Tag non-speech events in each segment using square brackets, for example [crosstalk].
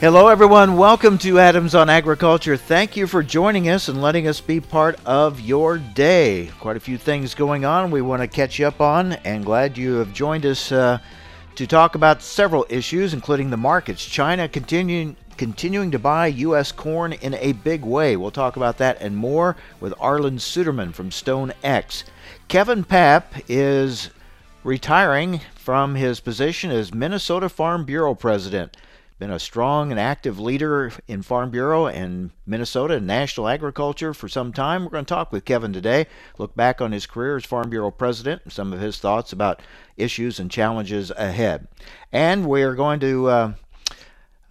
Hello, everyone. Welcome to Adams on Agriculture. Thank you for joining us and letting us be part of your day. Quite a few things going on we want to catch you up on, and glad you have joined us uh, to talk about several issues, including the markets. China continuing continuing to buy U.S. corn in a big way. We'll talk about that and more with Arlan Suderman from Stone X. Kevin Paap is retiring from his position as Minnesota Farm Bureau president been a strong and active leader in Farm Bureau and Minnesota and national agriculture for some time. We're going to talk with Kevin today, look back on his career as Farm Bureau president, and some of his thoughts about issues and challenges ahead. And we're going to uh,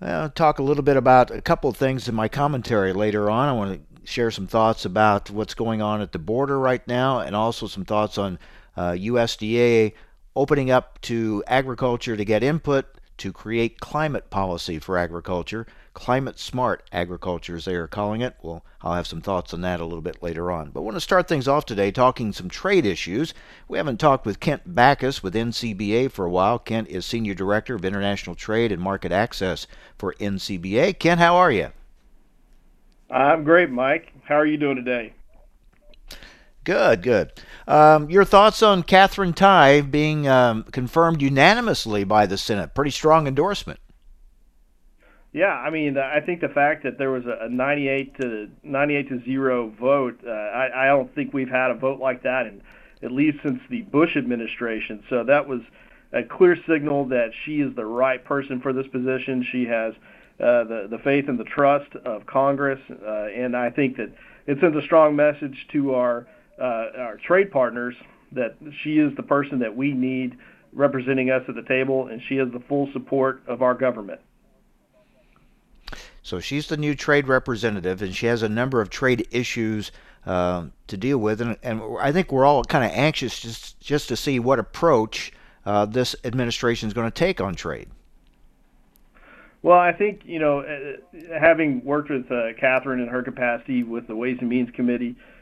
uh, talk a little bit about a couple of things in my commentary later on. I want to share some thoughts about what's going on at the border right now and also some thoughts on uh, USDA opening up to agriculture to get input to create climate policy for agriculture, climate smart agriculture as they are calling it. Well, I'll have some thoughts on that a little bit later on. But I want to start things off today talking some trade issues. We haven't talked with Kent Bacus with NCBA for a while. Kent is Senior Director of International Trade and Market Access for NCBA. Kent, how are you? I'm great, Mike. How are you doing today? Good, good. Um, your thoughts on Katherine Tai being um, confirmed unanimously by the Senate? Pretty strong endorsement. Yeah, I mean, I think the fact that there was a 98 to 98 to zero vote, uh, I, I don't think we've had a vote like that in at least since the Bush administration. So that was a clear signal that she is the right person for this position. She has uh, the the faith and the trust of Congress, uh, and I think that it sends a strong message to our our trade partners that she is the person that we need representing us at the table, and she has the full support of our government. So she's the new trade representative, and she has a number of trade issues uh, to deal with, and, and, I think we're all kind of anxious just just to see what approach uh, this administration is going to take on trade. Well, I think you know, uh, having worked with uh, Katherine in her capacity with the Ways and Means Committee, uh,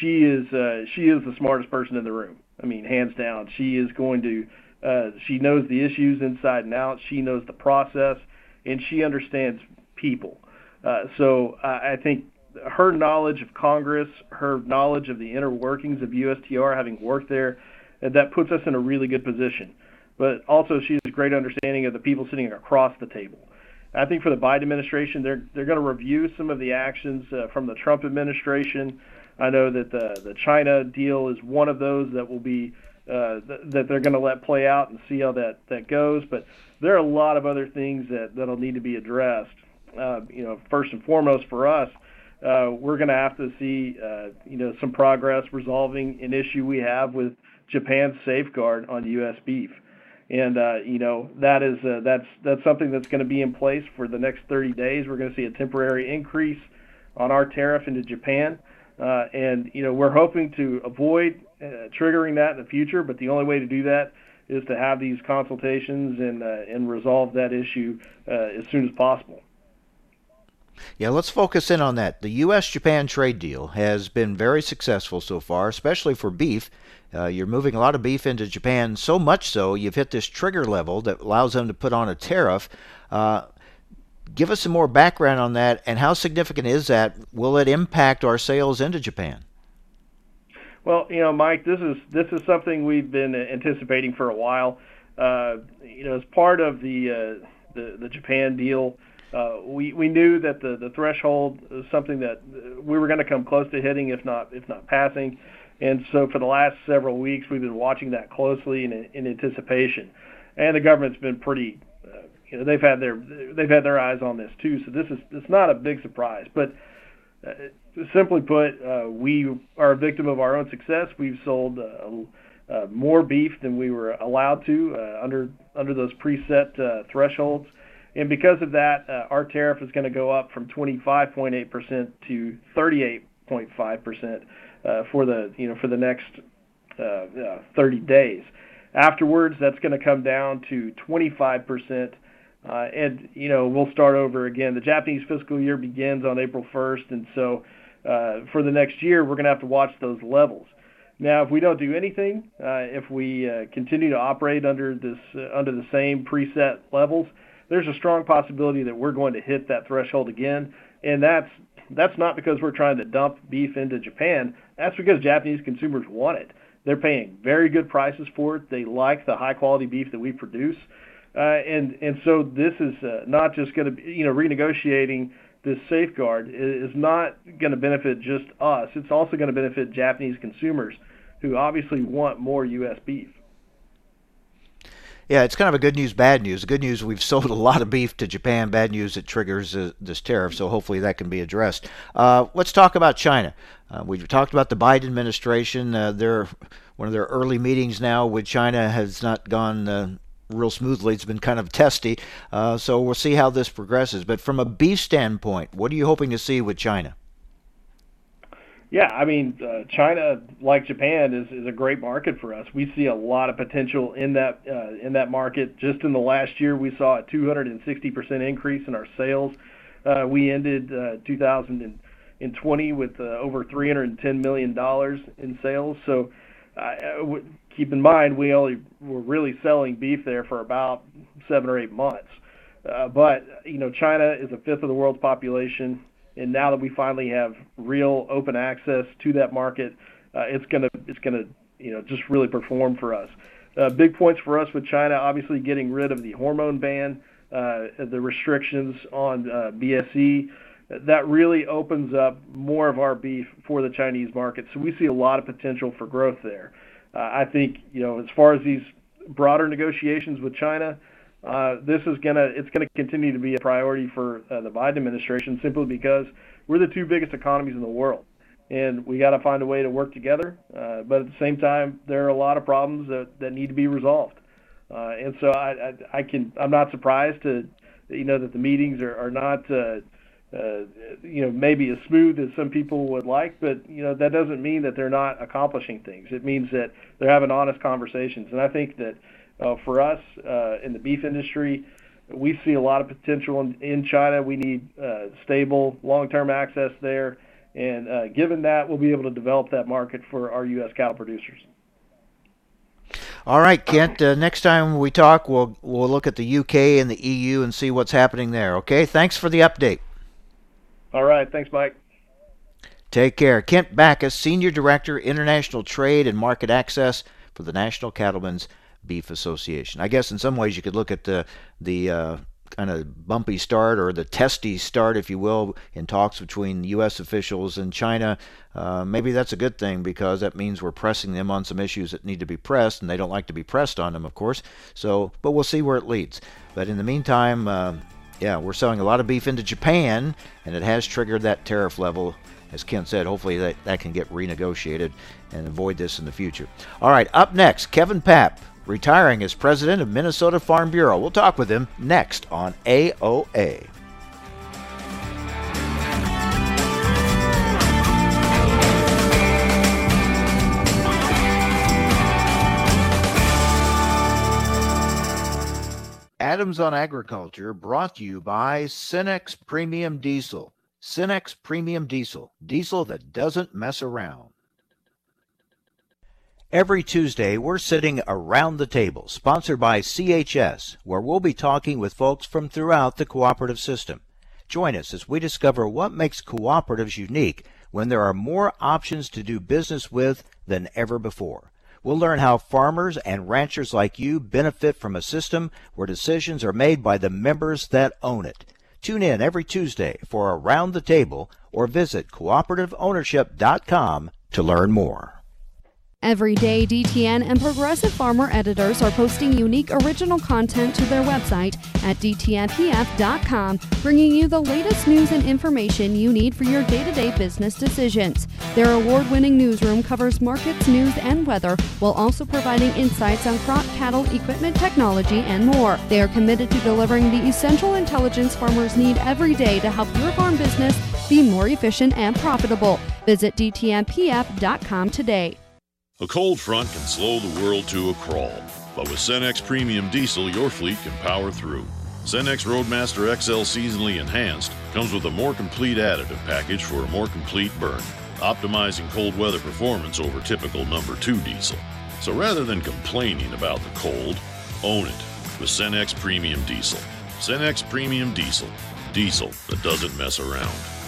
she is uh, she is the smartest person in the room. I mean, hands down. She is going to uh, she knows the issues inside and out. She knows the process, and she understands people. Uh, so I, I think her knowledge of Congress, her knowledge of the inner workings of USTR, having worked there, uh, that puts us in a really good position. But also, she has a great understanding of the people sitting across the table. I think for the Biden administration, they're they're going to review some of the actions uh, from the Trump administration. I know that the the China deal is one of those that will be uh, th- that they're going to let play out and see how that that goes. But there are a lot of other things that that'll need to be addressed. Uh, you know, first and foremost for us, uh, we're going to have to see uh, you know some progress resolving an issue we have with Japan's safeguard on U.S. beef. And uh, you know that is uh, that's that's something that's going to be in place for the next 30 days. We're going to see a temporary increase on our tariff into Japan. Uh, and you know we're hoping to avoid uh, triggering that in the future, but the only way to do that is to have these consultations and uh, and resolve that issue as soon as possible. Yeah, let's focus in on that. The U.S. Japan trade deal has been very successful so far, especially for beef. Uh, you're moving a lot of beef into Japan, so much so you've hit this trigger level that allows them to put on a tariff. Uh, give us some more background on that and how significant is that? Will it impact our sales into Japan? Well, you know, Mike, this is this is something we've been anticipating for a while. Uh, you know, as part of the uh, the, the Japan deal, uh, we we knew that the the threshold is something that we were going to come close to hitting, if not if not passing. And so, for the last several weeks, we've been watching that closely in, in anticipation. And the government's been pretty you know they've had their they've had their eyes on this too. So this is it's not a big surprise. But uh, simply put, uh, we are a victim of our own success. We've sold uh, uh, more beef than we were allowed to uh, under under those preset uh, thresholds. And because of that, uh, our tariff is going to go up from 25.8% to 38.5% uh, for the you know for the next uh, 30 days. Afterwards, that's going to come down to 25%. Uh, and you know we'll start over again. The Japanese fiscal year begins on April 1st, and so uh, for the next year we're going to have to watch those levels. Now, if we don't do anything, uh, if we uh, continue to operate under this uh, under the same preset levels, there's a strong possibility that we're going to hit that threshold again, and that's that's not because we're trying to dump beef into Japan. That's because Japanese consumers want it. They're paying very good prices for it. They like the high quality beef that we produce. Uh, and so this is uh, not just going to be, you know, renegotiating this safeguard is not going to benefit just us. It's also going to benefit Japanese consumers who obviously want more U.S. beef. Yeah, it's kind of a good news, bad news. Good news, we've [laughs] sold a lot of beef to Japan. Bad news, it triggers uh, this tariff, so hopefully that can be addressed. Uh, let's talk about China. Uh, we've talked about the Biden administration. Uh, their one of their early meetings now with China has not gone uh, real smoothly. It's been kind of testy, uh, so we'll see how this progresses. But from a beef standpoint, what are you hoping to see with China? Yeah, I mean, uh, China, like Japan, is, is a great market for us. We see a lot of potential in that uh, in that market. Just in the last year, we saw a 260% increase in our sales. Uh, we ended uh, 2020 with uh, over 310 million dollars in sales. So, uh, w- keep in mind, we only were really selling beef there for about seven or eight months. Uh, but you know, China is a fifth of the world's population and now that we finally have real open access to that market, uh, it's gonna it's gonna you know just really perform for us. Uh, big points for us with China, obviously getting rid of the hormone ban, uh, the restrictions on uh, BSE. That really opens up more of our beef for the Chinese market. So we see a lot of potential for growth there. Uh, I think you know as far as these broader negotiations with China, uh, this is gonna it's gonna continue to be a priority for uh, the Biden administration simply because we're the two biggest economies in the world, and we got to find a way to work together. Uh, but at the same time, there are a lot of problems that, that need to be resolved, uh, and so I, I, I can I'm not surprised to you know that the meetings are, are not. Uh, you know, maybe as smooth as some people would like, but you know that doesn't mean that they're not accomplishing things. It means that they're having honest conversations, and I think that uh, for us uh, in the beef industry, we see a lot of potential in, in China. We need uh, stable, long-term access there, and uh, given that, we'll be able to develop that market for our U.S. cattle producers. All right, Kent. Uh, next time we talk, we'll we'll look at the UK and the EU and see what's happening there. Okay. Thanks for the update. All right. Thanks, Mike. Take care. Kent Bacus, Senior Director, International Trade and Market Access for the National Cattlemen's Beef Association. I guess in some ways you could look at the the uh, kind of bumpy start or the testy start, if you will, in talks between U.S. officials and China. Uh, maybe that's a good thing because that means we're pressing them on some issues that need to be pressed, and they don't like to be pressed on them, of course. So, but we'll see where it leads. But in the meantime, uh, yeah, we're selling a lot of beef into Japan, and it has triggered that tariff level. As Ken said, hopefully that, that can get renegotiated and avoid this in the future. All right, up next, Kevin Paap retiring as president of Minnesota Farm Bureau. We'll talk with him next on AOA. Adams on Agriculture brought to you by Cenex Premium Diesel. Cenex Premium Diesel, diesel that doesn't mess around. Every Tuesday, we're sitting around the table, sponsored by CHS, where we'll be talking with folks from throughout the cooperative system. Join us as we discover what makes cooperatives unique when there are more options to do business with than ever before. We'll learn how farmers and ranchers like you benefit from a system where decisions are made by the members that own it. Tune in every Tuesday for Around the Table or visit cooperativeownership.com to learn more. Every day, DTN and Progressive Farmer editors are posting unique original content to their website at DTNPF.com, bringing you the latest news and information you need for your day to day business decisions. Their award winning newsroom covers markets, news, and weather, while also providing insights on crop, cattle, equipment, technology, and more. They are committed to delivering the essential intelligence farmers need every day to help your farm business be more efficient and profitable. Visit DTNPF.com today. A cold front can slow the world to a crawl, but with Cenex Premium Diesel, your fleet can power through. Cenex Roadmaster XL Seasonally Enhanced comes with a more complete additive package for a more complete burn, optimizing cold weather performance over typical number 2 diesel. So rather than complaining about the cold, own it with Cenex Premium Diesel. Cenex Premium Diesel. Diesel that doesn't mess around.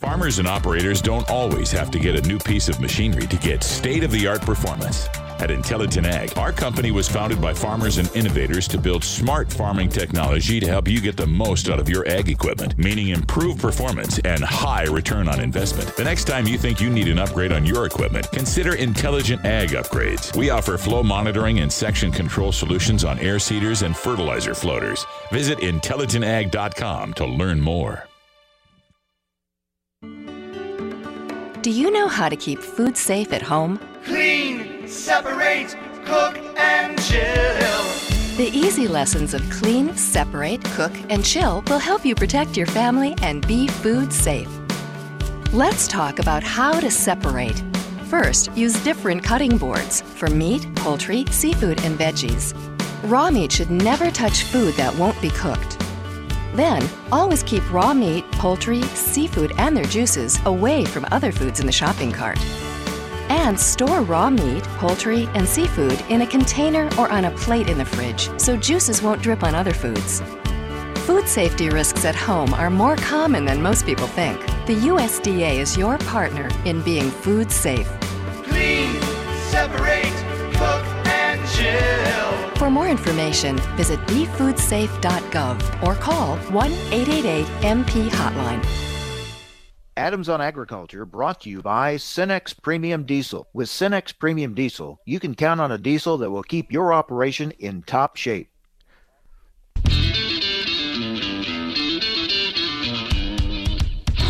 Farmers and operators don't always have to get a new piece of machinery to get state of the art performance. At Intelligent Ag, our company was founded by farmers and innovators to build smart farming technology to help you get the most out of your ag equipment, meaning improved performance and high return on investment. The next time you think you need an upgrade on your equipment, consider Intelligent Ag upgrades. We offer flow monitoring and section control solutions on air seeders and fertilizer floaters. Visit intelligentag.com to learn more. Do you know how to keep food safe at home? Clean, separate, cook, and chill. The easy lessons of clean, separate, cook, and chill will help you protect your family and be food safe. Let's talk about how to separate. First, use different cutting boards for meat, poultry, seafood, and veggies. Raw meat should never touch food that won't be cooked. Then, always keep raw meat, poultry, seafood, and their juices away from other foods in the shopping cart. And store raw meat, poultry, and seafood in a container or on a plate in the fridge so juices won't drip on other foods. Food safety risks at home are more common than most people think. The USDA is your partner in being food safe. Clean, separate. For more information, visit befoodsafe.gov or call 1 888 MP Hotline. Adams on Agriculture brought to you by Cenex Premium Diesel. With Cenex Premium Diesel, you can count on a diesel that will keep your operation in top shape.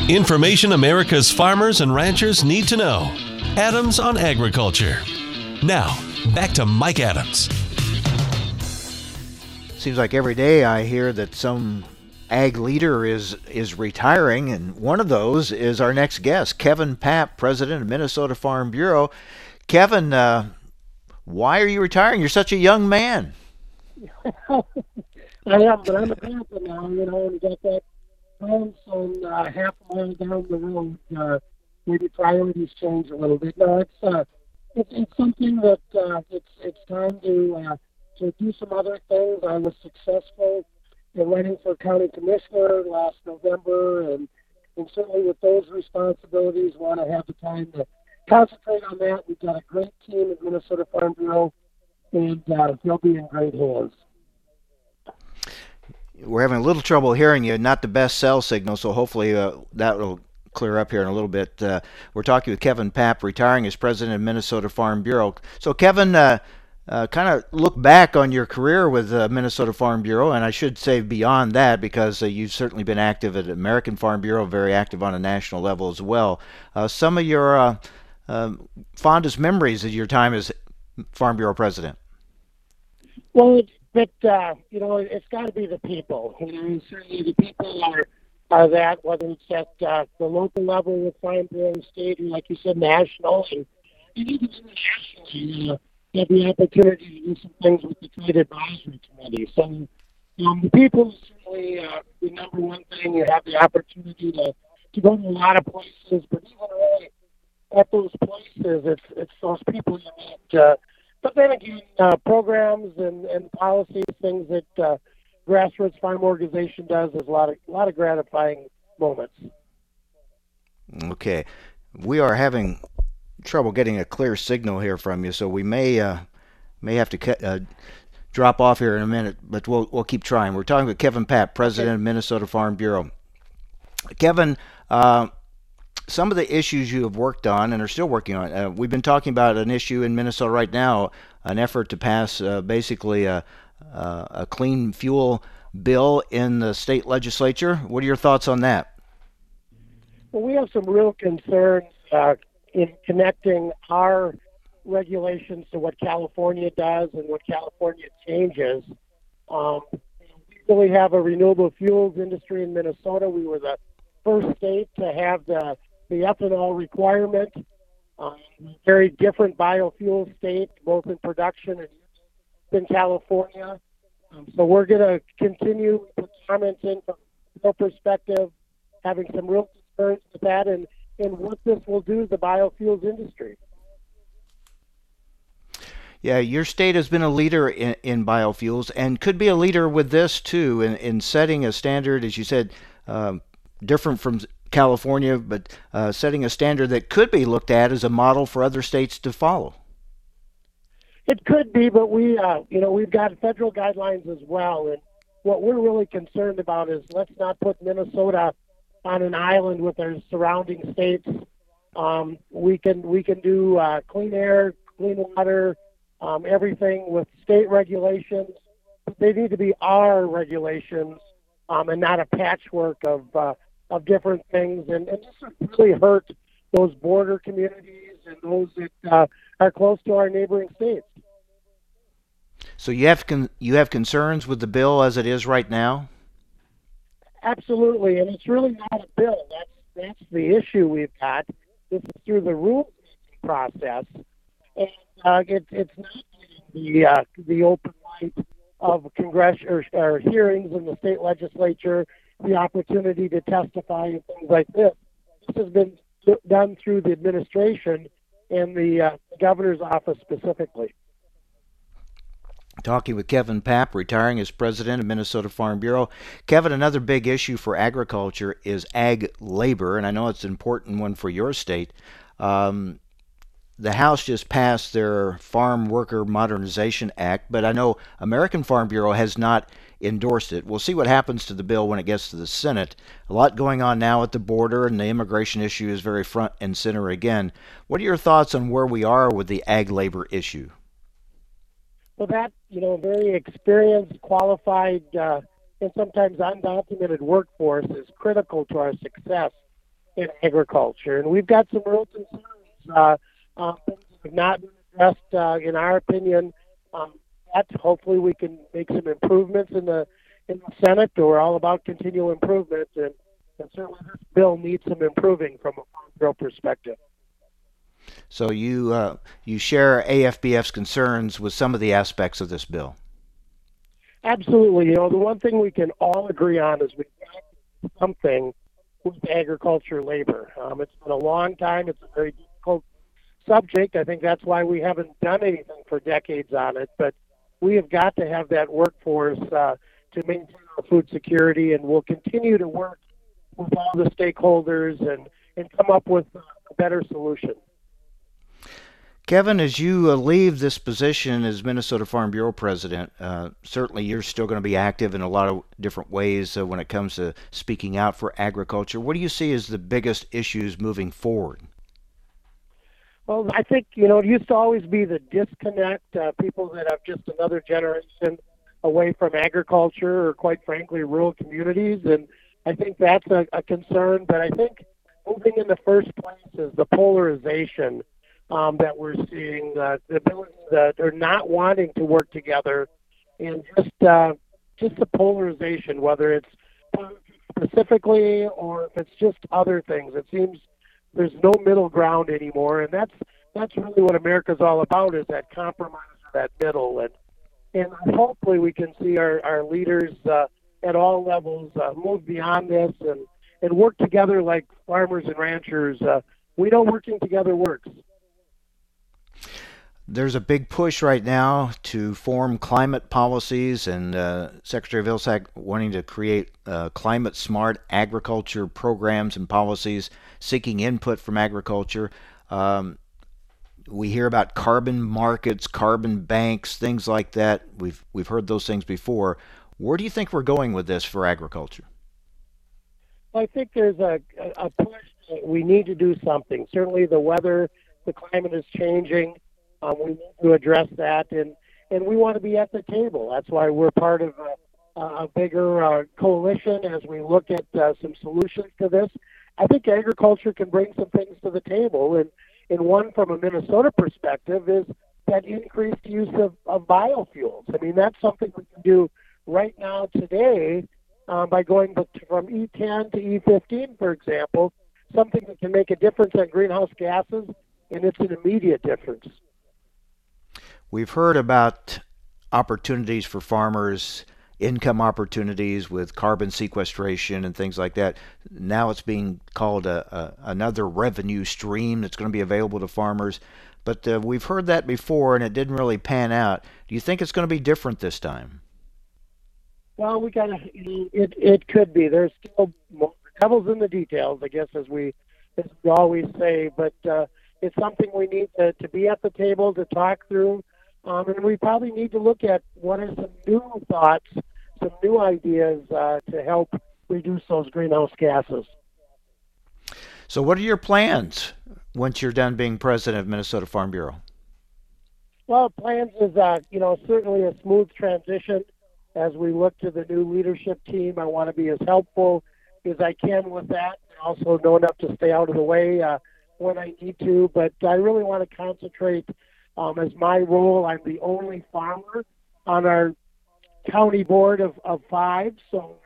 Information America's farmers and ranchers need to know. Adams on Agriculture. Now, back to Mike Adams. Seems like every day I hear that some ag leader is is retiring, and one of those is our next guest, Kevin Paap, president of Minnesota Farm Bureau. Kevin, uh, why are you retiring? You're such a young man. [laughs] I am, but I'm a papa now, you know, and got that grandson uh, half a mile down the road. Uh, maybe priorities change a little bit. No, it's uh, it's, it's something that uh, it's it's time to uh, to do some other things. I was successful in running for county commissioner last November, and and certainly with those responsibilities, want to have the time to concentrate on that. We've got a great team at Minnesota Farm Bureau, and uh, they'll be in great hands we're having a little trouble hearing you. Not the best cell signal, so hopefully uh, that will clear up here in a little bit. Uh, we're talking with Kevin Paap, retiring as president of Minnesota Farm Bureau. So, Kevin, uh, uh kind of look back on your career with uh, Minnesota Farm Bureau, and I should say beyond that, because uh, you've certainly been active at American Farm Bureau, very active on a national level as well. some of your um, fondest memories of your time as Farm Bureau president? Well, but uh, you know, it's got to be the people. You know, certainly the people are are that whether it's at uh, the local level with Farm Bureau, the state, and like you said, national, and, and even internationally. Uh, have the opportunity to do some things with the Trade Advisory Committee. So, um, the people certainly uh, the number one thing. You have the opportunity to to go to a lot of places, but even really at those places, it's it's those people you meet. Uh, but then again, uh, programs and, and policies, things that uh, grassroots farm organization does, is a lot of a lot of gratifying moments. Okay, we are having trouble getting a clear signal here from you, so we may uh, may have to cut, uh, drop off here in a minute, but we'll we'll keep trying. We're talking with Kevin Paap, president of Minnesota Farm Bureau. Kevin, uh, some of the issues you have worked on and are still working on. Uh, we've been talking about an issue in Minnesota right now, an effort to pass uh, basically a, a clean fuel bill in the state legislature. What are your thoughts on that? Well, we have some real concerns uh, in connecting our regulations to what California does and what California changes. Um, we really have a renewable fuels industry in Minnesota. We were the first state to have the the ethanol requirement. Um, very different biofuel state, both in production and in California. Um, so we're going to continue to comments in from your perspective, having some real concerns with that, and and what this will do to the biofuels industry. Yeah, your state has been a leader in, in biofuels and could be a leader with this too in, in setting a standard, as you said, um, different from California, but uh, setting a standard that could be looked at as a model for other states to follow. It could be, but we, uh, you know, we've got federal guidelines as well, and what we're really concerned about is let's not put Minnesota on an island with our surrounding states. Um, we can we can do uh, clean air, clean water, um, everything with state regulations. They need to be our regulations um, and not a patchwork of uh, of different things. And, and this really hurt those border communities and those that uh, are close to our neighboring states. So you have con- you have concerns with the bill as it is right now. Absolutely, and it's really not a bill. That's that's the issue we've got. This is through the rule process, and uh, it, it's not the uh, the open light of congress or, or hearings in the state legislature, the opportunity to testify and things like this. This has been done through the administration and the uh, governor's office specifically. Talking with Kevin Paap, retiring as president of Minnesota Farm Bureau. Kevin, another big issue for agriculture is ag labor, and I know it's an important one for your state. Um, the House just passed their Farm Worker Modernization Act, but I know American Farm Bureau has not endorsed it. We'll see what happens to the bill when it gets to the Senate. A lot going on now at the border, and the immigration issue is very front and center again. What are your thoughts on where we are with the ag labor issue? Well, that you know, very experienced, qualified, uh, and sometimes undocumented workforce is critical to our success in agriculture, and we've got some real concerns. Uh, things have not been addressed, uh, in our opinion. Um, that hopefully we can make some improvements in the in the Senate. We're all about continual improvement, and, and certainly this bill needs some improving from a farm bill perspective. So you uh, you share AFBF's concerns with some of the aspects of this bill. Absolutely. You know, the one thing we can all agree on is we have got something with agriculture labor. Um, it's been a long time. It's a very difficult subject. I think that's why we haven't done anything for decades on it. But we have got to have that workforce uh, to maintain our food security, and we'll continue to work with all the stakeholders and, and come up with a better solution. Kevin, as you uh, leave this position as Minnesota Farm Bureau president, uh, certainly you're still going to be active in a lot of different ways uh, when it comes to speaking out for agriculture. What do you see as the biggest issues moving forward? Well, I think you know it used to always be the disconnect. Uh, people that have just another generation away from agriculture, or quite frankly, rural communities, and I think that's a, a concern. But I think moving in the first place is the polarization um, that we're seeing, uh, that they're not wanting to work together, and just uh, just the polarization, whether it's specifically or if it's just other things. It seems there's no middle ground anymore, and that's that's really what America's all about is that compromise, that middle, and and hopefully we can see our our leaders uh, at all levels uh, move beyond this and and work together like farmers and ranchers. Uh, we know working together works. There's a big push right now to form climate policies, and uh, Secretary Vilsack wanting to create uh, climate smart agriculture programs and policies, seeking input from agriculture. Um, we hear about carbon markets, carbon banks, things like that. We've we've heard those things before. Where do you think we're going with this for agriculture? I think there's a, a push. We need to do something. Certainly, the weather, the climate is changing. Um, we need to address that, and and we want to be at the table. That's why we're part of a, a bigger uh, coalition as we look at uh, some solutions to this. I think agriculture can bring some things to the table, and and one from a Minnesota perspective is that increased use of, of biofuels. I mean, that's something we can do right now today uh, by going from E10 to E15, for example, something that can make a difference on greenhouse gases, and it's an immediate difference. We've heard about opportunities for farmers, income opportunities with carbon sequestration and things like that. Now it's being called a, a another revenue stream that's going to be available to farmers. But uh, we've heard that before, and it didn't really pan out. Do you think it's going to be different this time? Well, we got to. It it could be. There's still more, devil's in the details, I guess, as we as we always say. But uh, it's something we need to, to be at the table to talk through, um, and we probably need to look at what are some new thoughts, some new ideas uh, to help reduce those greenhouse gases. So, what are your plans once you're done being president of Minnesota Farm Bureau? Well, plans is uh, you know certainly a smooth transition as we look to the new leadership team. I want to be as helpful as I can with that. And also, know enough to stay out of the way uh, when I need to. But I really want to concentrate um, as my role. I'm the only farmer on our county board of, of five, so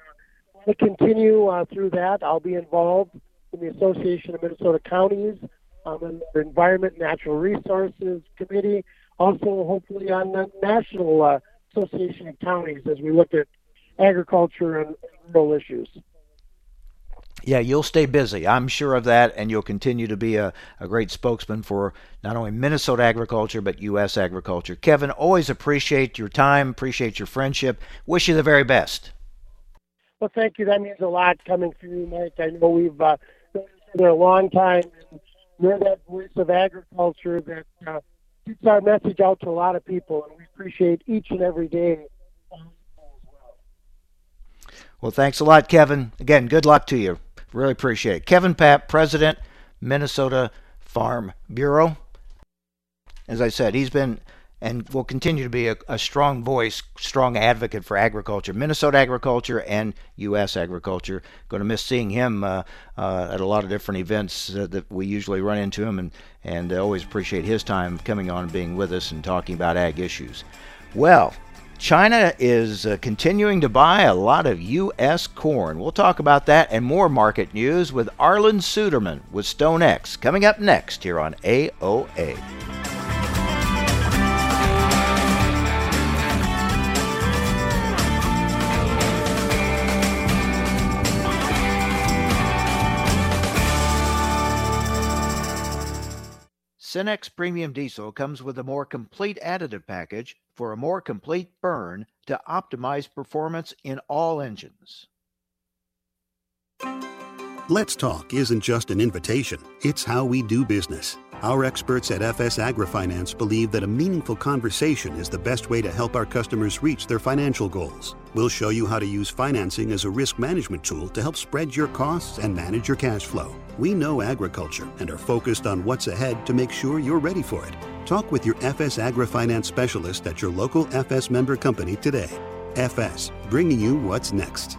to continue uh, through that. I'll be involved in the Association of Minnesota Counties, um, in the Environment and Natural Resources Committee, also hopefully on the national uh, Association of Counties as we look at agriculture and rural issues. Yeah, you'll stay busy. I'm sure of that, and you'll continue to be a, a great spokesman for not only Minnesota agriculture, but U.S. agriculture. Kevin, always appreciate your time, appreciate your friendship. Wish you the very best. Well, thank you. That means a lot coming from you, Mike. I know we've uh, been together a long time. And you're that voice of agriculture that uh, gets our message out to a lot of people, and we appreciate each and every day. Well, thanks a lot, Kevin. Again, good luck to you. Really appreciate it. Kevin Paap, President, Minnesota Farm Bureau. As I said, he's been and will continue to be a, a, strong voice, strong advocate for agriculture, Minnesota agriculture and U.S. agriculture. Going to miss seeing him uh, uh, at a lot of different events uh, that we usually run into him, and and always appreciate his time coming on and being with us and talking about ag issues. Well, China is uh, continuing to buy a lot of U.S. corn. We'll talk about that and more market news with Arlan Suderman with StoneX coming up next here on AOA. Cenex Premium Diesel comes with a more complete additive package for a more complete burn to optimize performance in all engines. Let's Talk isn't just an invitation, it's how we do business. Our experts at FS AgriFinance believe that a meaningful conversation is the best way to help our customers reach their financial goals. We'll show you how to use financing as a risk management tool to help spread your costs and manage your cash flow. We know agriculture and are focused on what's ahead to make sure you're ready for it. Talk with your FS AgriFinance specialist at your local FS member company today. FS, bringing you what's next.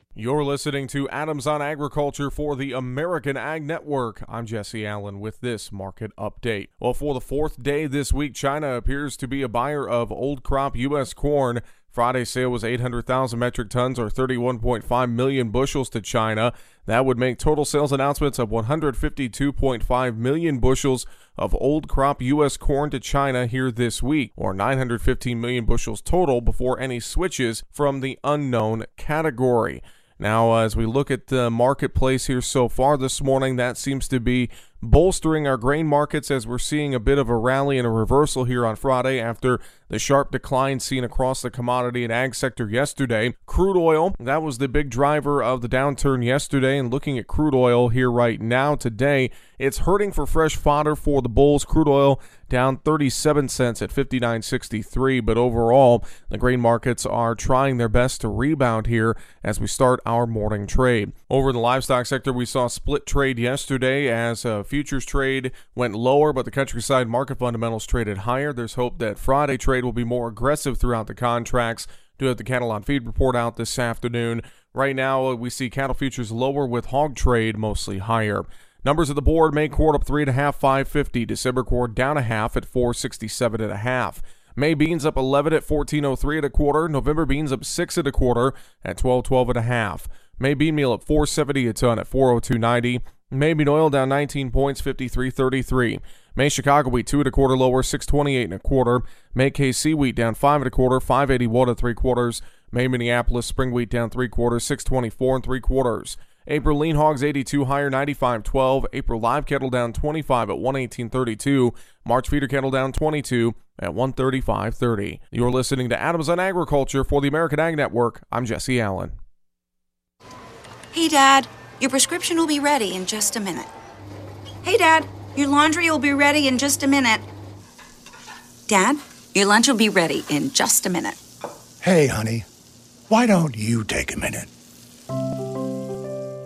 You're listening to Adams on Agriculture for the American Ag Network. I'm Jesse Allen with this market update. Well, for the fourth day this week, China appears to be a buyer of old crop U.S. corn. Friday's sale was 800,000 metric tons or 31.5 million bushels to China. That would make total sales announcements of 152.5 million bushels of old crop U.S. corn to China here this week, or 915 million bushels total before any switches from the unknown category. Now, uh, as we look at the marketplace here so far this morning, that seems to be bolstering our grain markets as we're seeing a bit of a rally and a reversal here on Friday after the sharp decline seen across the commodity and ag sector yesterday. Crude oil, that was the big driver of the downturn yesterday. And looking at crude oil here right now today, it's hurting for fresh fodder for the bulls. Crude oil down 37 cents at 59.63, but overall, the grain markets are trying their best to rebound here as we start our morning trade. Over the livestock sector, we saw split trade yesterday as uh, futures trade went lower, but the countryside market fundamentals traded higher. There's hope that Friday trade will be more aggressive throughout the contracts. Do have the cattle on feed report out this afternoon. Right now, we see cattle futures lower with hog trade mostly higher. Numbers of the board: May quart up three and a half, five fifty. December quart down a half at four sixty seven and a half. May beans up 11 at 1403 at a quarter. November beans up 6 at a quarter at 1212 and a half. May bean meal up 470 a ton at 402.90. May bean oil down 19 points, 53.33. May Chicago wheat two and a quarter lower, 628 and a quarter. May KC wheat down five and a quarter, 581 and three quarters. May Minneapolis spring wheat down three quarters, 624 and three quarters. April lean hogs 82 higher 95.12. April live cattle down 25 at 118.32. March feeder cattle down 22 at 135.30. You're listening to Adams on Agriculture for the American Ag Network. I'm Jesse Allen. Hey Dad, your prescription will be ready in just a minute. Hey Dad, your laundry will be ready in just a minute. Dad, your lunch will be ready in just a minute. Hey, honey, why don't you take a minute?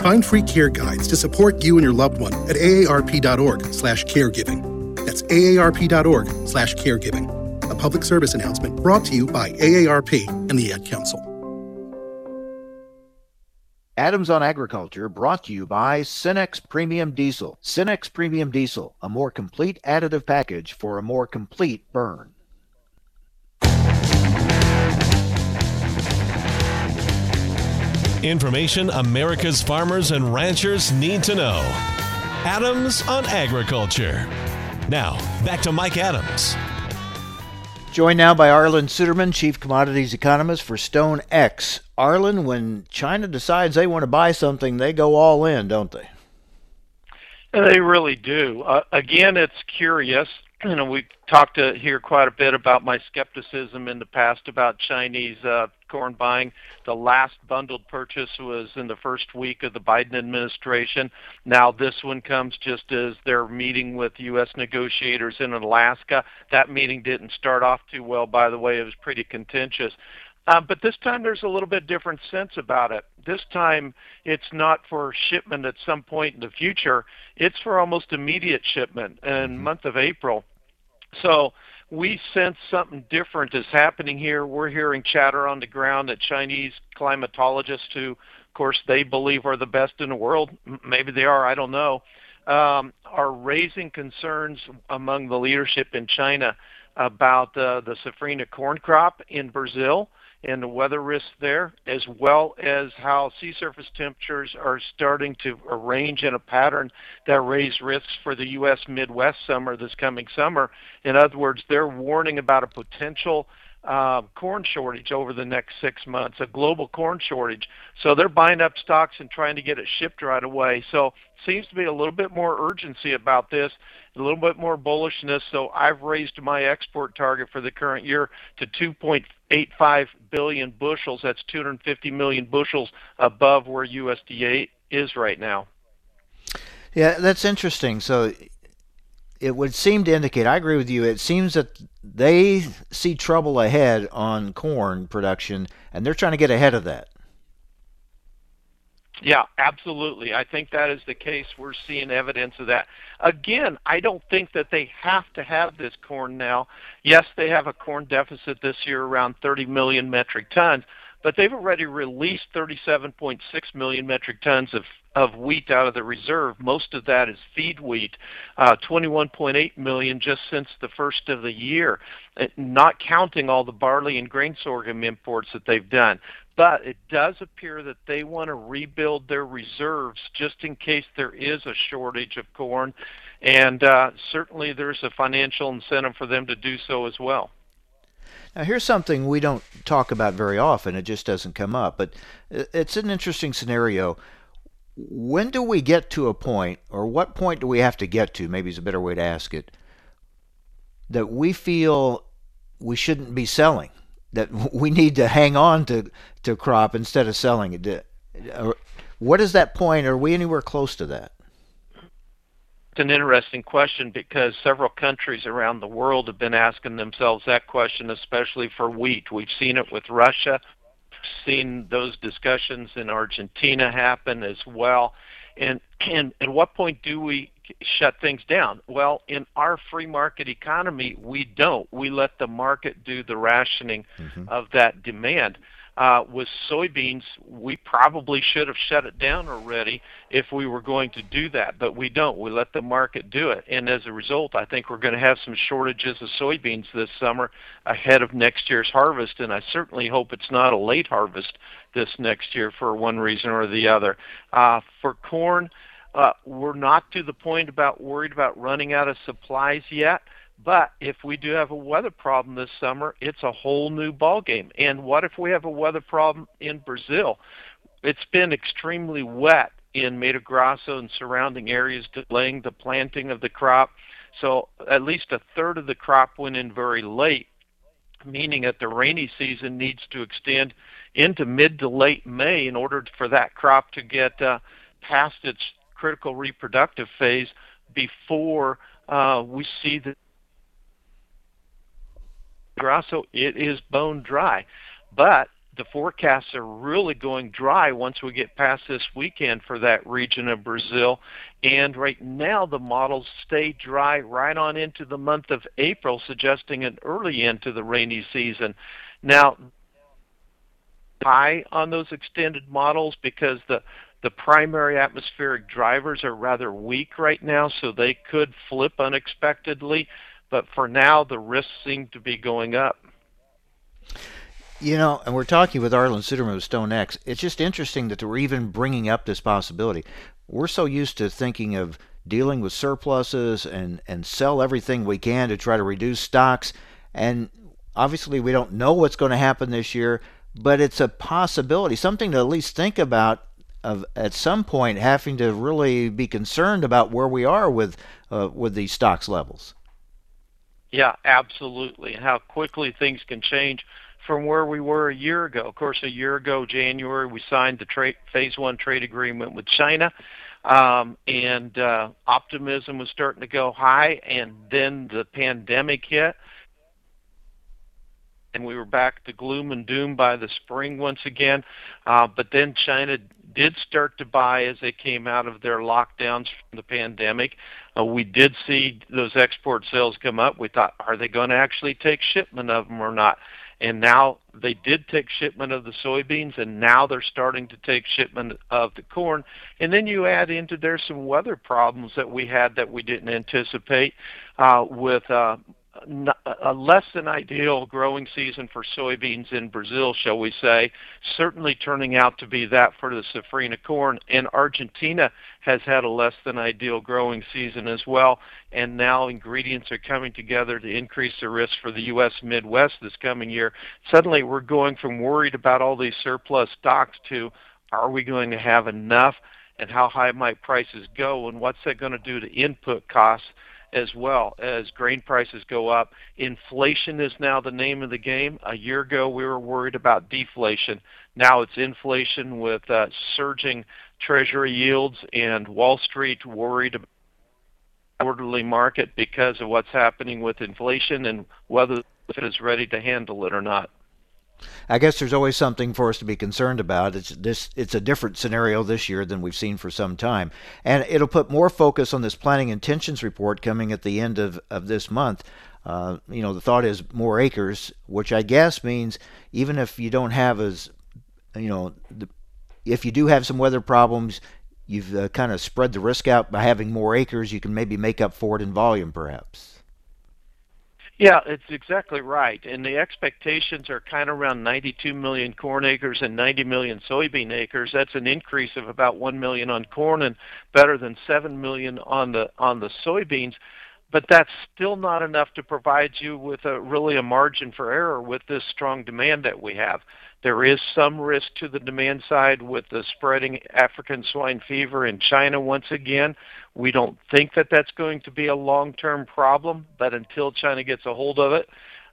Find free care guides to support you and your loved one at aarp.org slash caregiving. That's aarp.org slash caregiving. A public service announcement brought to you by AARP and the Ad Council. Adams on Agriculture brought to you by Cenex Premium Diesel. Cenex Premium Diesel, a more complete additive package for a more complete burn. Information America's farmers and ranchers need to know. Adams on Agriculture. Now, back to Mike Adams. Joined now by Arlan Suderman, Chief Commodities Economist for Stone X. Arlan, when China decides they want to buy something, they go all in, don't they? They really do. Uh, again, it's curious. You know, we talked to, here quite a bit about my skepticism in the past about Chinese uh, corn buying. The last bundled purchase was in the first week of the Biden administration. Now this one comes just as they're meeting with U.S. negotiators in Alaska. That meeting didn't start off too well, by the way. It was pretty contentious. Uh, but this time there's a little bit different sense about it. This time it's not for shipment at some point in the future. It's for almost immediate shipment in mm-hmm. month of April. So we sense something different is happening here. We're hearing chatter on the ground that Chinese climatologists, who of course they believe are the best in the world, maybe they are, I don't know, um, are raising concerns among the leadership in China about uh, the safrinha corn crop in Brazil and the weather risks there, as well as how sea surface temperatures are starting to arrange in a pattern that raise risks for the U.S. Midwest summer this coming summer. In other words, they're warning about a potential uh, corn shortage over the next six months, a global corn shortage. So they're buying up stocks and trying to get it shipped right away. So seems to be a little bit more urgency about this, a little bit more bullishness. So I've raised my export target for the current year to 2.85 billion bushels. That's 250 million bushels above where USDA is right now. Yeah, that's interesting. So it would seem to indicate, I agree with you, it seems that they see trouble ahead on corn production and they're trying to get ahead of that. Yeah, absolutely. I think that is the case. We're seeing evidence of that. Again, I don't think that they have to have this corn now. Yes, they have a corn deficit this year around 30 million metric tons, but they've already released 37.6 million metric tons of of wheat out of the reserve. Most of that is feed wheat, uh, 21.8 million just since the first of the year, not counting all the barley and grain sorghum imports that they've done. But it does appear that they want to rebuild their reserves just in case there is a shortage of corn, and uh, certainly there's a financial incentive for them to do so as well. Now, here's something we don't talk about very often. It just doesn't come up, but it's an interesting scenario. When do we get to a point, or what point do we have to get to? Maybe is a better way to ask it. That we feel we shouldn't be selling, that [laughs] we need to hang on to to crop instead of selling it. What is that point? Are we anywhere close to that? It's an interesting question because several countries around the world have been asking themselves that question, especially for wheat. We've seen it with Russia, seen those discussions in Argentina happen as well. And, and at what point do we shut things down? Well, in our free market economy, we don't. We let the market do the rationing mm-hmm. of that demand. Uh, with soybeans, we probably should have shut it down already if we were going to do that, but we don't. We let the market do it. And as a result, I think we're going to have some shortages of soybeans this summer ahead of next year's harvest, and I certainly hope it's not a late harvest this next year for one reason or the other. Uh, for corn, uh, we're not to the point about worried about running out of supplies yet. But if we do have a weather problem this summer, it's a whole new ballgame. And what if we have a weather problem in Brazil? It's been extremely wet in Mato Grosso and surrounding areas, delaying the planting of the crop. So at least a third of the crop went in very late, meaning that the rainy season needs to extend into mid to late May in order for that crop to get uh, past its critical reproductive phase before uh, we see the Grosso, it is bone dry. But the forecasts are really going dry once we get past this weekend for that region of Brazil. And right now, the models stay dry right on into the month of April, suggesting an early end to the rainy season. Now, high on those extended models because the the primary atmospheric drivers are rather weak right now, so they could flip unexpectedly. But for now, the risks seem to be going up. You know, and we're talking with Arlan Suderman of StoneX. It's just interesting that we're even bringing up this possibility. We're so used to thinking of dealing with surpluses and, and sell everything we can to try to reduce stocks. And obviously, we don't know what's going to happen this year, but it's a possibility, something to at least think about. Of at some point having to really be concerned about where we are with uh, with these stocks levels. Yeah, absolutely. And how quickly things can change from where we were a year ago. Of course, a year ago, January, we signed the trade, phase one trade agreement with China, um, and uh, optimism was starting to go high, and then the pandemic hit. And we were back to gloom and doom by the spring once again. Uh, but then China did start to buy as they came out of their lockdowns from the pandemic. Uh, we did see those export sales come up. We thought, are they going to actually take shipment of them or not? And now they did take shipment of the soybeans, and now they're starting to take shipment of the corn. And then you add into there some weather problems that we had that we didn't anticipate uh, with uh, a less than ideal growing season for soybeans in Brazil, shall we say, certainly turning out to be that for the safrinha corn. And Argentina has had a less than ideal growing season as well. And now ingredients are coming together to increase the risk for the U.S. Midwest this coming year. Suddenly we're going from worried about all these surplus stocks to are we going to have enough and how high might prices go and what's that going to do to input costs as well as grain prices go up. Inflation is now the name of the game. A year ago, we were worried about deflation. Now it's inflation with uh, surging treasury yields and Wall Street worried about orderly market because of what's happening with inflation and whether it is ready to handle it or not. I guess there's always something for us to be concerned about. It's this it's a different scenario this year than we've seen for some time. And it'll put more focus on this planning intentions report coming at the end of, of this month. Uh, you know, the thought is more acres, which I guess means even if you don't have as you know, the, if you do have some weather problems, you've uh, kind of spread the risk out by having more acres. You can maybe make up for it in volume, perhaps. Yeah, it's exactly right. And the expectations are kind of around 92 million corn acres and 90 million soybean acres. That's an increase of about 1 million on corn and better than 7 million on the on the soybeans. But that's still not enough to provide you with a really a margin for error with this strong demand that we have. There is some risk to the demand side with the spreading African swine fever in China once again. We don't think that that's going to be a long-term problem, but until China gets a hold of it,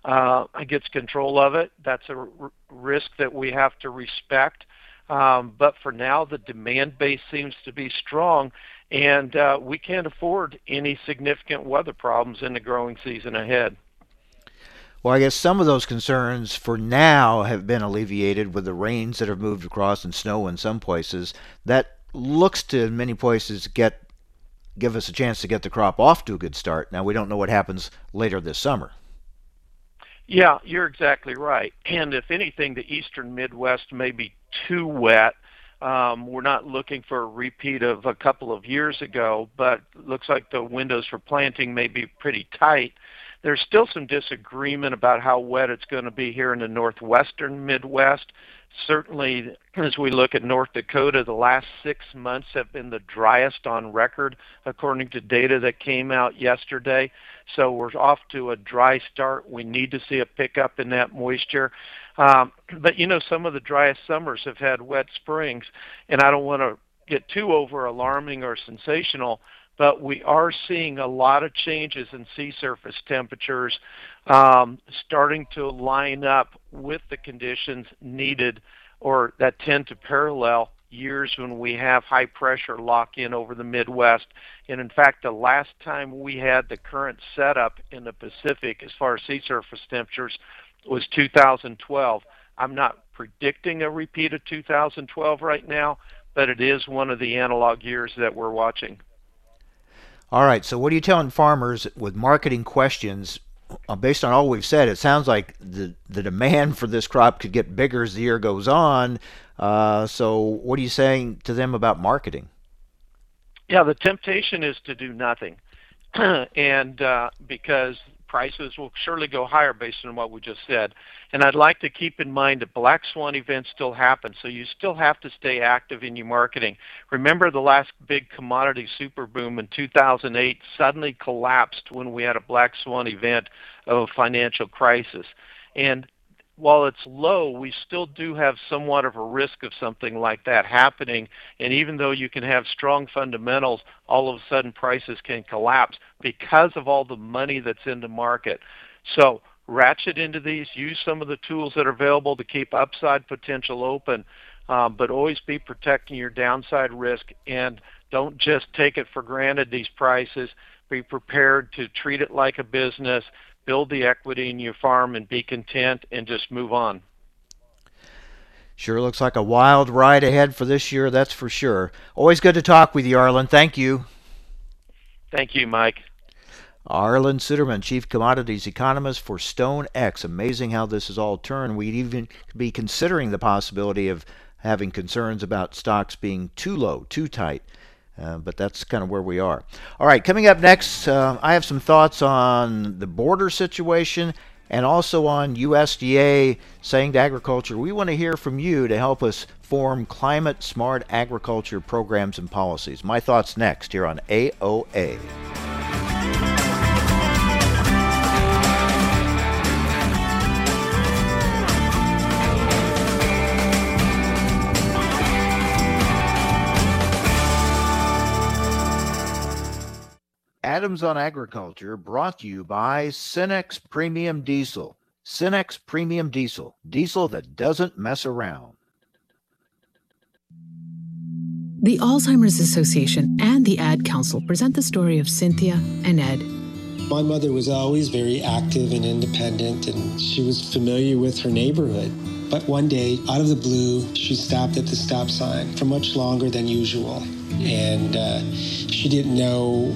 uh, gets control of it, that's a r- risk that we have to respect. Um, but for now, the demand base seems to be strong, and uh, we can't afford any significant weather problems in the growing season ahead. Well, I guess some of those concerns for now have been alleviated with the rains that have moved across and snow in some places. That looks to, in many places, get give us a chance to get the crop off to a good start. Now, we don't know what happens later this summer. Yeah, you're exactly right. And if anything, the eastern Midwest may be too wet. Um, we're not looking for a repeat of a couple of years ago, but looks like the windows for planting may be pretty tight. There's still some disagreement about how wet it's going to be here in the northwestern Midwest. Certainly, as we look at North Dakota, the last six months have been the driest on record, according to data that came out yesterday. So we're off to a dry start. We need to see a pickup in that moisture. Um, but you know, some of the driest summers have had wet springs, and I don't want to get too over alarming or sensational, but we are seeing a lot of changes in sea surface temperatures um, starting to line up with the conditions needed or that tend to parallel years when we have high pressure lock in over the Midwest. And in fact, the last time we had the current setup in the Pacific as far as sea surface temperatures was 2012. I'm not predicting a repeat of 2012 right now, but it is one of the analog years that we're watching. All right. So, what are you telling farmers with marketing questions? Uh, based on all we've said, it sounds like the the demand for this crop could get bigger as the year goes on. Uh, so, what are you saying to them about marketing? Yeah, the temptation is to do nothing, [clears throat] and uh, because prices will surely go higher based on what we just said. And I'd like to keep in mind that black swan events still happen, so you still have to stay active in your marketing. Remember the last big commodity super boom in 2008 suddenly collapsed when we had a black swan event of a financial crisis. And while it's low, we still do have somewhat of a risk of something like that happening. And even though you can have strong fundamentals, all of a sudden prices can collapse because of all the money that's in the market. So ratchet into these, use some of the tools that are available to keep upside potential open, um, but always be protecting your downside risk and don't just take it for granted, these prices. Be prepared to treat it like a business build the equity in your farm and be content and just move on. Sure looks like a wild ride ahead for this year, that's for sure. Always good to talk with you, Arlan. Thank you. Thank you, Mike. Arlan Suderman, Chief Commodities Economist for StoneX. Amazing how this has all turned. We'd even be considering the possibility of having concerns about stocks being too low, too tight. Uh, but that's kind of where we are. All right, coming up next, uh, I have some thoughts on the border situation and also on USDA saying to agriculture, we want to hear from you to help us form climate smart agriculture programs and policies. My thoughts next here on AOA. Adams on Agriculture brought to you by Cenex Premium Diesel. Cenex Premium Diesel, diesel that doesn't mess around. The Alzheimer's Association and the Ad Council present the story of Cynthia and Ed. My mother was always very active and independent, and she was familiar with her neighborhood. But one day, out of the blue, she stopped at the stop sign for much longer than usual. And uh, she didn't know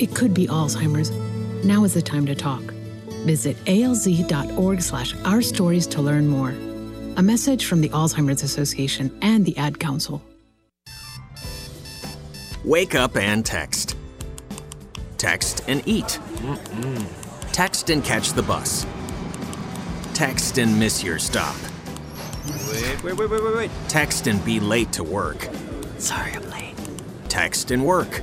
it could be Alzheimer's. Now is the time to talk. Visit alz.org slash our stories to learn more. A message from the Alzheimer's Association and the Ad Council. Wake up and text. Text and eat. Text and catch the bus. Text and miss your stop. Wait, wait, wait, wait, wait, wait. Text and be late to work. Sorry, I'm late. Text and work.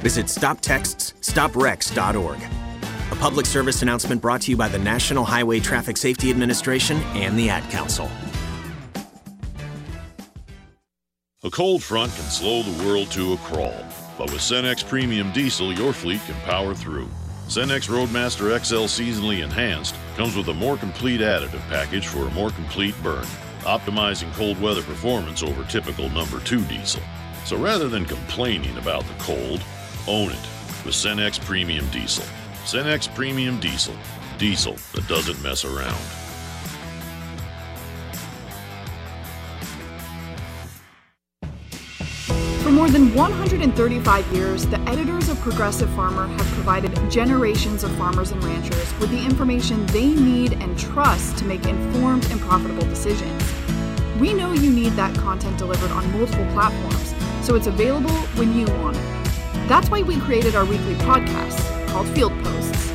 Visit stoptextsstopwrecks.org. A public service announcement brought to you by the National Highway Traffic Safety Administration and the Ad Council. A cold front can slow the world to a crawl, but with Cenex Premium Diesel, your fleet can power through. Cenex Roadmaster XL Seasonally Enhanced comes with a more complete additive package for a more complete burn, optimizing cold weather performance over typical number 2 diesel. So rather than complaining about the cold, own it with Cenex Premium Diesel. Cenex Premium Diesel. Diesel that doesn't mess around. For more than 135 years, the editors of Progressive Farmer have provided generations of farmers and ranchers with the information they need and trust to make informed and profitable decisions. We know you need that content delivered on multiple platforms, so it's available when you want it. That's why we created our weekly podcast called Field Posts.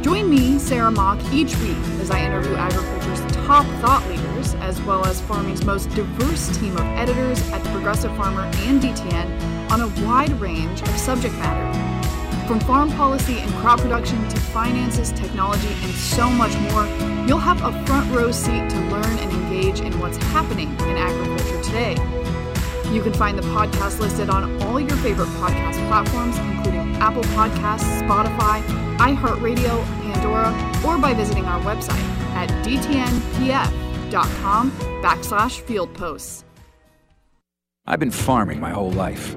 Join me, Sarah Mock, each week as I interview agriculture's top thought leaders, as well as farming's most diverse team of editors at the Progressive Farmer and DTN on a wide range of subject matter. From farm policy and crop production to finances, technology, and so much more, you'll have a front row seat to learn and engage in what's happening in agriculture today. You can find the podcast listed on all your favorite podcast platforms, including Apple Podcasts, Spotify, iHeartRadio, Pandora, or by visiting our website at dtnpf.com backslash field posts. I've been farming my whole life.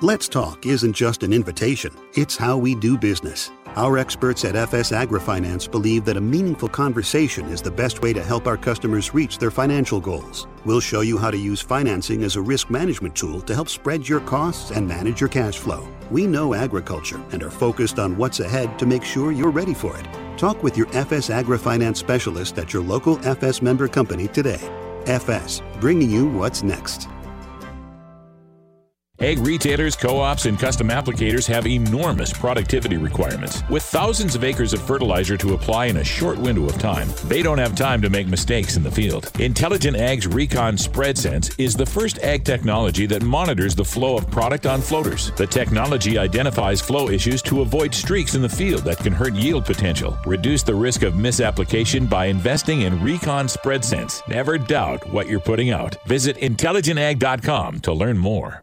Let's Talk isn't just an invitation, it's how we do business. Our experts at FS AgriFinance believe that a meaningful conversation is the best way to help our customers reach their financial goals. We'll show you how to use financing as a risk management tool to help spread your costs and manage your cash flow. We know agriculture and are focused on what's ahead to make sure you're ready for it. Talk with your FS AgriFinance specialist at your local FS member company today. FS, bringing you what's next. Ag retailers, co ops, and custom applicators have enormous productivity requirements. With thousands of acres of fertilizer to apply in a short window of time, they don't have time to make mistakes in the field. Intelligent Ag's Recon Spread Sense is the first ag technology that monitors the flow of product on floaters. The technology identifies flow issues to avoid streaks in the field that can hurt yield potential. Reduce the risk of misapplication by investing in Recon Spread Sense. Never doubt what you're putting out. Visit intelligentag.com to learn more.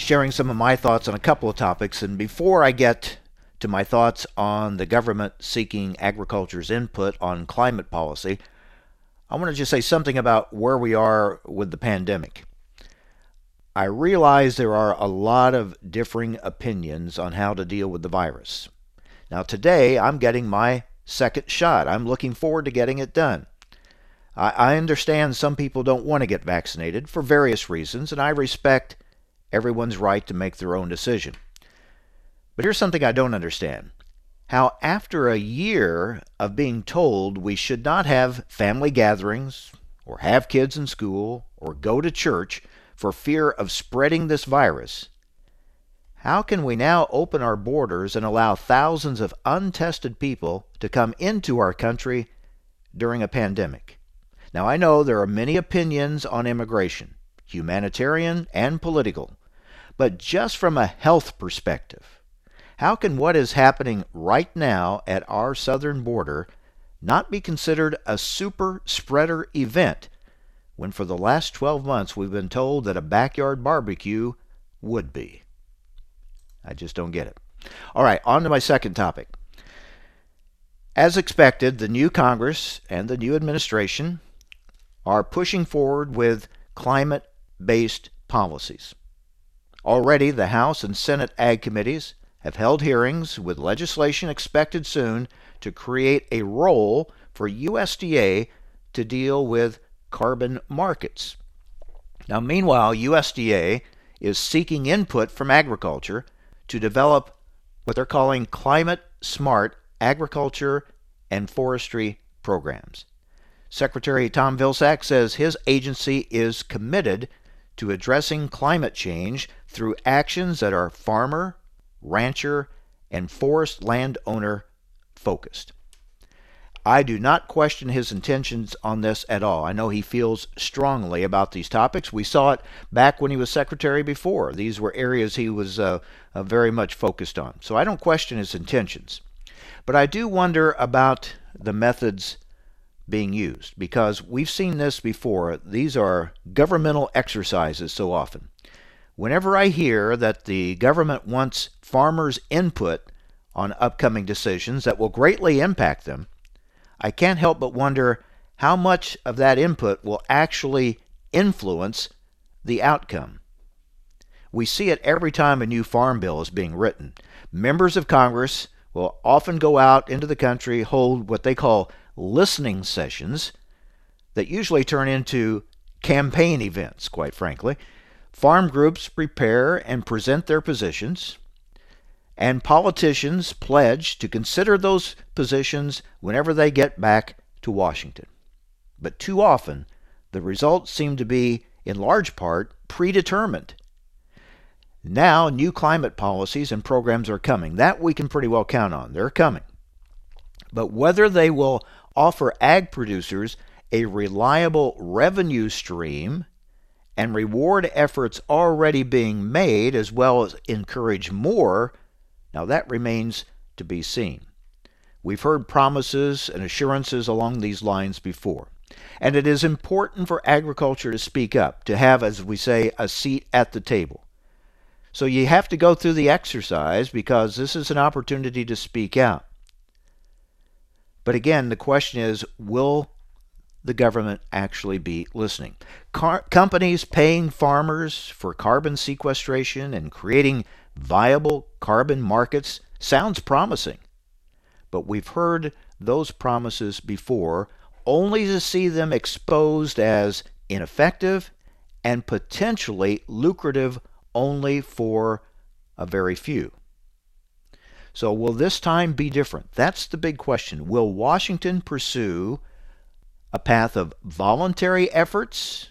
sharing some of my thoughts on a couple of topics. And before I get to my thoughts on the government seeking agriculture's input on climate policy, I want to just say something about where we are with the pandemic. I realize there are a lot of differing opinions on how to deal with the virus. Now, today I'm getting my second shot. I'm looking forward to getting it done. I, understand some people don't want to get vaccinated for various reasons, and I respect everyone's right to make their own decision. But here's something I don't understand how, after a year of being told we should not have family gatherings, or have kids in school, or go to church for fear of spreading this virus, how can we now open our borders and allow thousands of untested people to come into our country during a pandemic? Now, I know there are many opinions on immigration, humanitarian and political, but just from a health perspective, how can what is happening right now at our southern border not be considered a super spreader event when for the last 12 months we've been told that a backyard barbecue would be? I just don't get it. All right, on to my second topic. As expected, the new Congress and the new administration are pushing forward with climate based policies. Already, the House and Senate Ag Committees have held hearings with legislation expected soon to create a role for USDA to deal with carbon markets. Now, meanwhile, USDA is seeking input from agriculture to develop what they're calling climate smart agriculture and forestry programs. Secretary Tom Vilsack says his agency is committed to addressing climate change through actions that are farmer, rancher, and forest landowner focused. I do not question his intentions on this at all. I know he feels strongly about these topics. We saw it back when he was secretary before. These were areas he was uh, uh, very much focused on. So I don't question his intentions. But I do wonder about the methods being used because we've seen this before. These are governmental exercises so often. Whenever I hear that the government wants farmers' input on upcoming decisions that will greatly impact them, I can't help but wonder how much of that input will actually influence the outcome. We see it every time a new farm bill is being written. Members of Congress will often go out into the country, hold what they call listening sessions that usually turn into campaign events, quite frankly. Farm groups prepare and present their positions and politicians pledge to consider those positions whenever they get back to Washington. But too often, the results seem to be, in large part, predetermined. Now, new climate policies and programs are coming. That we can pretty well count on. They're coming. But whether they will offer ag producers a reliable revenue stream and reward efforts already being made as well as encourage more now, that remains to be seen. We've heard promises and assurances along these lines before. And it is important for agriculture to speak up, to have, as we say, a seat at the table. So you have to go through the exercise because this is an opportunity to speak out. But again, the question is will the government actually be listening? Car- companies paying farmers for carbon sequestration and creating viable carbon markets sounds promising. But we've heard those promises before, only to see them exposed as ineffective and potentially lucrative only for a very few. So, will this time be different? That's the big question. Will Washington pursue a path of voluntary efforts,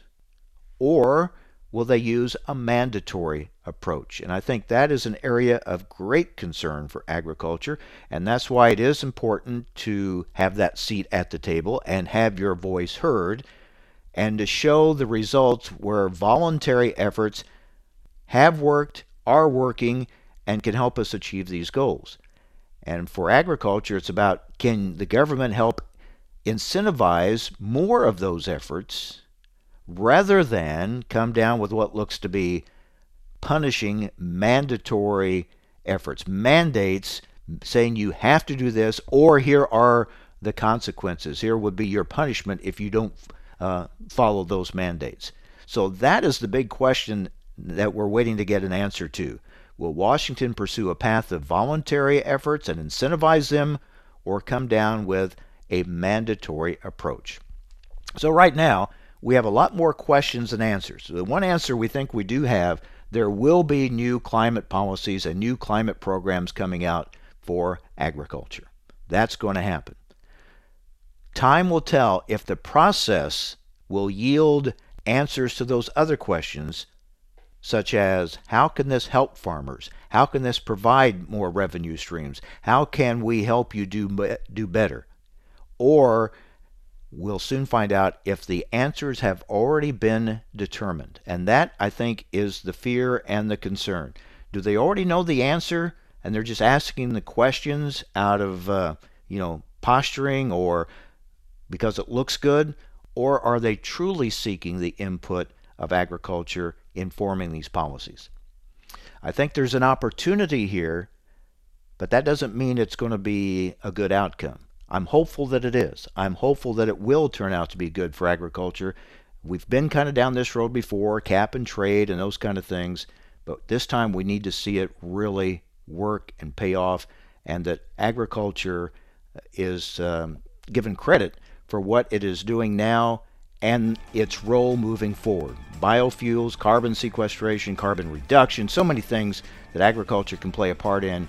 or will they use a mandatory approach? And I think that is an area of great concern for agriculture, and that's why it is important to have that seat at the table and have your voice heard, and to show the results where voluntary efforts have worked, are working, and can help us achieve these goals. And for agriculture, it's about can the government help incentivize more of those efforts rather than come down with what looks to be punishing mandatory efforts, mandates saying you have to do this, or here are the consequences. Here would be your punishment if you don't uh, follow those mandates. So that is the big question that we're waiting to get an answer to. Will Washington pursue a path of voluntary efforts and incentivize them, or come down with a mandatory approach? So, right now, we have a lot more questions than answers. The one answer we think we do have there will be new climate policies and new climate programs coming out for agriculture. That's going to happen. Time will tell if the process will yield answers to those other questions, such as how can this help farmers? How can this provide more revenue streams? How can we help you do, do better? Or we'll soon find out if the answers have already been determined. And that, I think, is the fear and the concern. Do they already know the answer and they're just asking the questions out of, uh, you know, posturing or because it looks good? Or are they truly seeking the input of agriculture in forming these policies? I think there's an opportunity here, but that doesn't mean it's going to be a good outcome. I'm hopeful that it is. I'm hopeful that it will turn out to be good for agriculture. We've been kind of down this road before, cap and trade and those kind of things, but this time we need to see it really work and pay off, and that agriculture is um, given credit for what it is doing now and its role moving forward. Biofuels, carbon sequestration, carbon reduction, so many things that agriculture can play a part in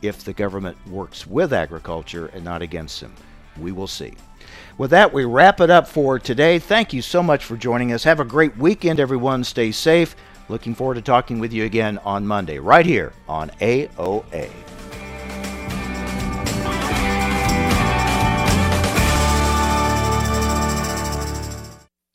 if the government works with agriculture and not against them. We will see. With that, we wrap it up for today. Thank you so much for joining us. Have a great weekend, everyone. Stay safe. Looking forward to talking with you again on Monday, right here on AOA.